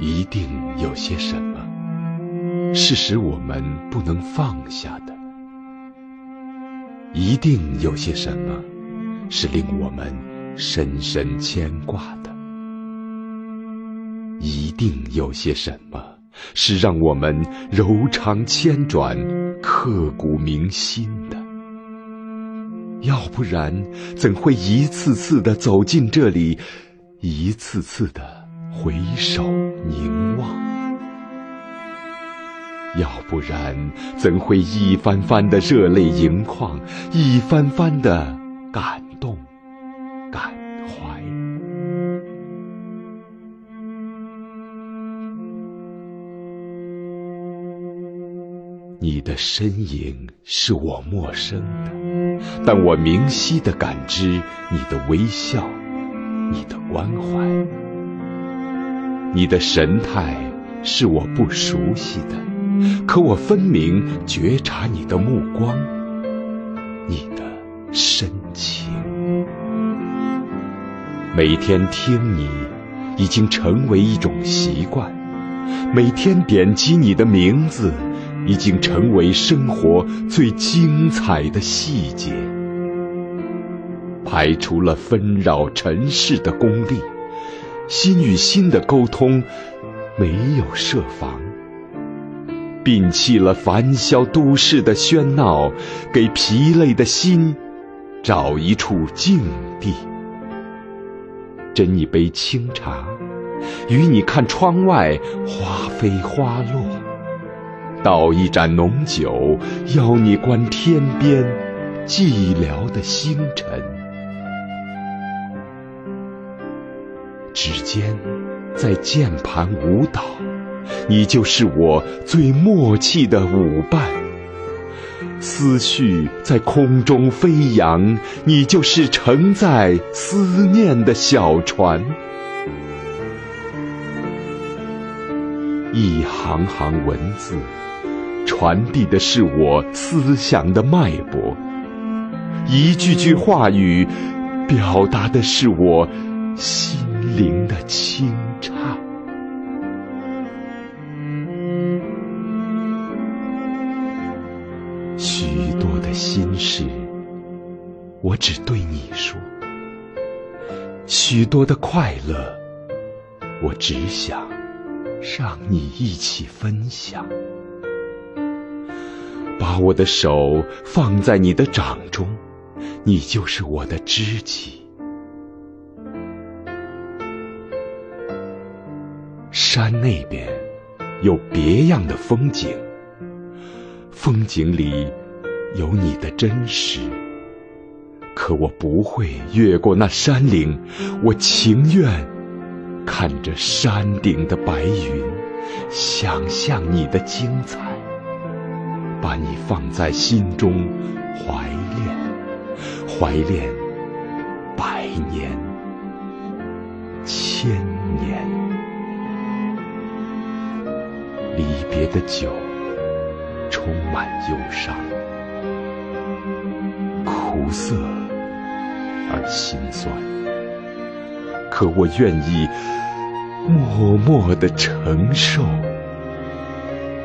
一定有些什么是使我们不能放下的，一定有些什么是令我们深深牵挂的，一定有些什么是让我们柔肠千转、刻骨铭心的。要不然，怎会一次次的走进这里，一次次的回首？凝望？要不然，怎会一番番的热泪盈眶，一番番的感动感怀？你的身影是我陌生的，但我明晰的感知你的微笑，你的关怀。你的神态是我不熟悉的，可我分明觉察你的目光，你的深情。每天听你，已经成为一种习惯；每天点击你的名字。已经成为生活最精彩的细节，排除了纷扰尘世的功利，心与心的沟通没有设防，摒弃了烦嚣都市的喧闹，给疲累的心找一处静地，斟一杯清茶，与你看窗外花飞花落。倒一盏浓酒，邀你观天边寂寥的星辰。指尖在键盘舞蹈，你就是我最默契的舞伴。思绪在空中飞扬，你就是承载思念的小船。一行行文字。传递的是我思想的脉搏，一句句话语表达的是我心灵的清唱。许多的心事，我只对你说；许多的快乐，我只想让你一起分享。把我的手放在你的掌中，你就是我的知己。山那边有别样的风景，风景里有你的真实。可我不会越过那山岭，我情愿看着山顶的白云，想象你的精彩。把你放在心中，怀恋，怀恋百年、千年。离别的酒充满忧伤，苦涩而心酸。可我愿意默默的承受。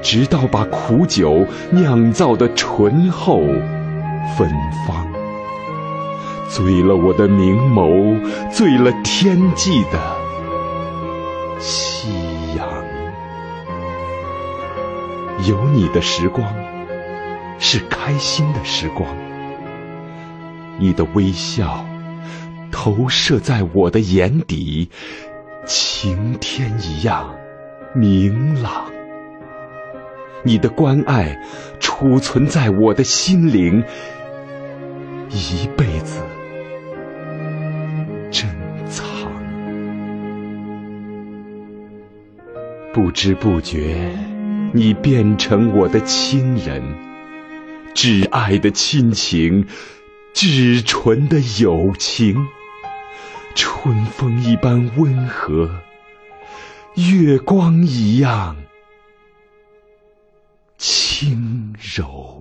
直到把苦酒酿造的醇厚芬芳，醉了我的明眸，醉了天际的夕有你的时光是开心的时光，你的微笑投射在我的眼底，晴天一样明朗。你的关爱储存在我的心灵，一辈子珍藏。不知不觉，你变成我的亲人，挚爱的亲情，至纯的友情，春风一般温和，月光一样。轻柔。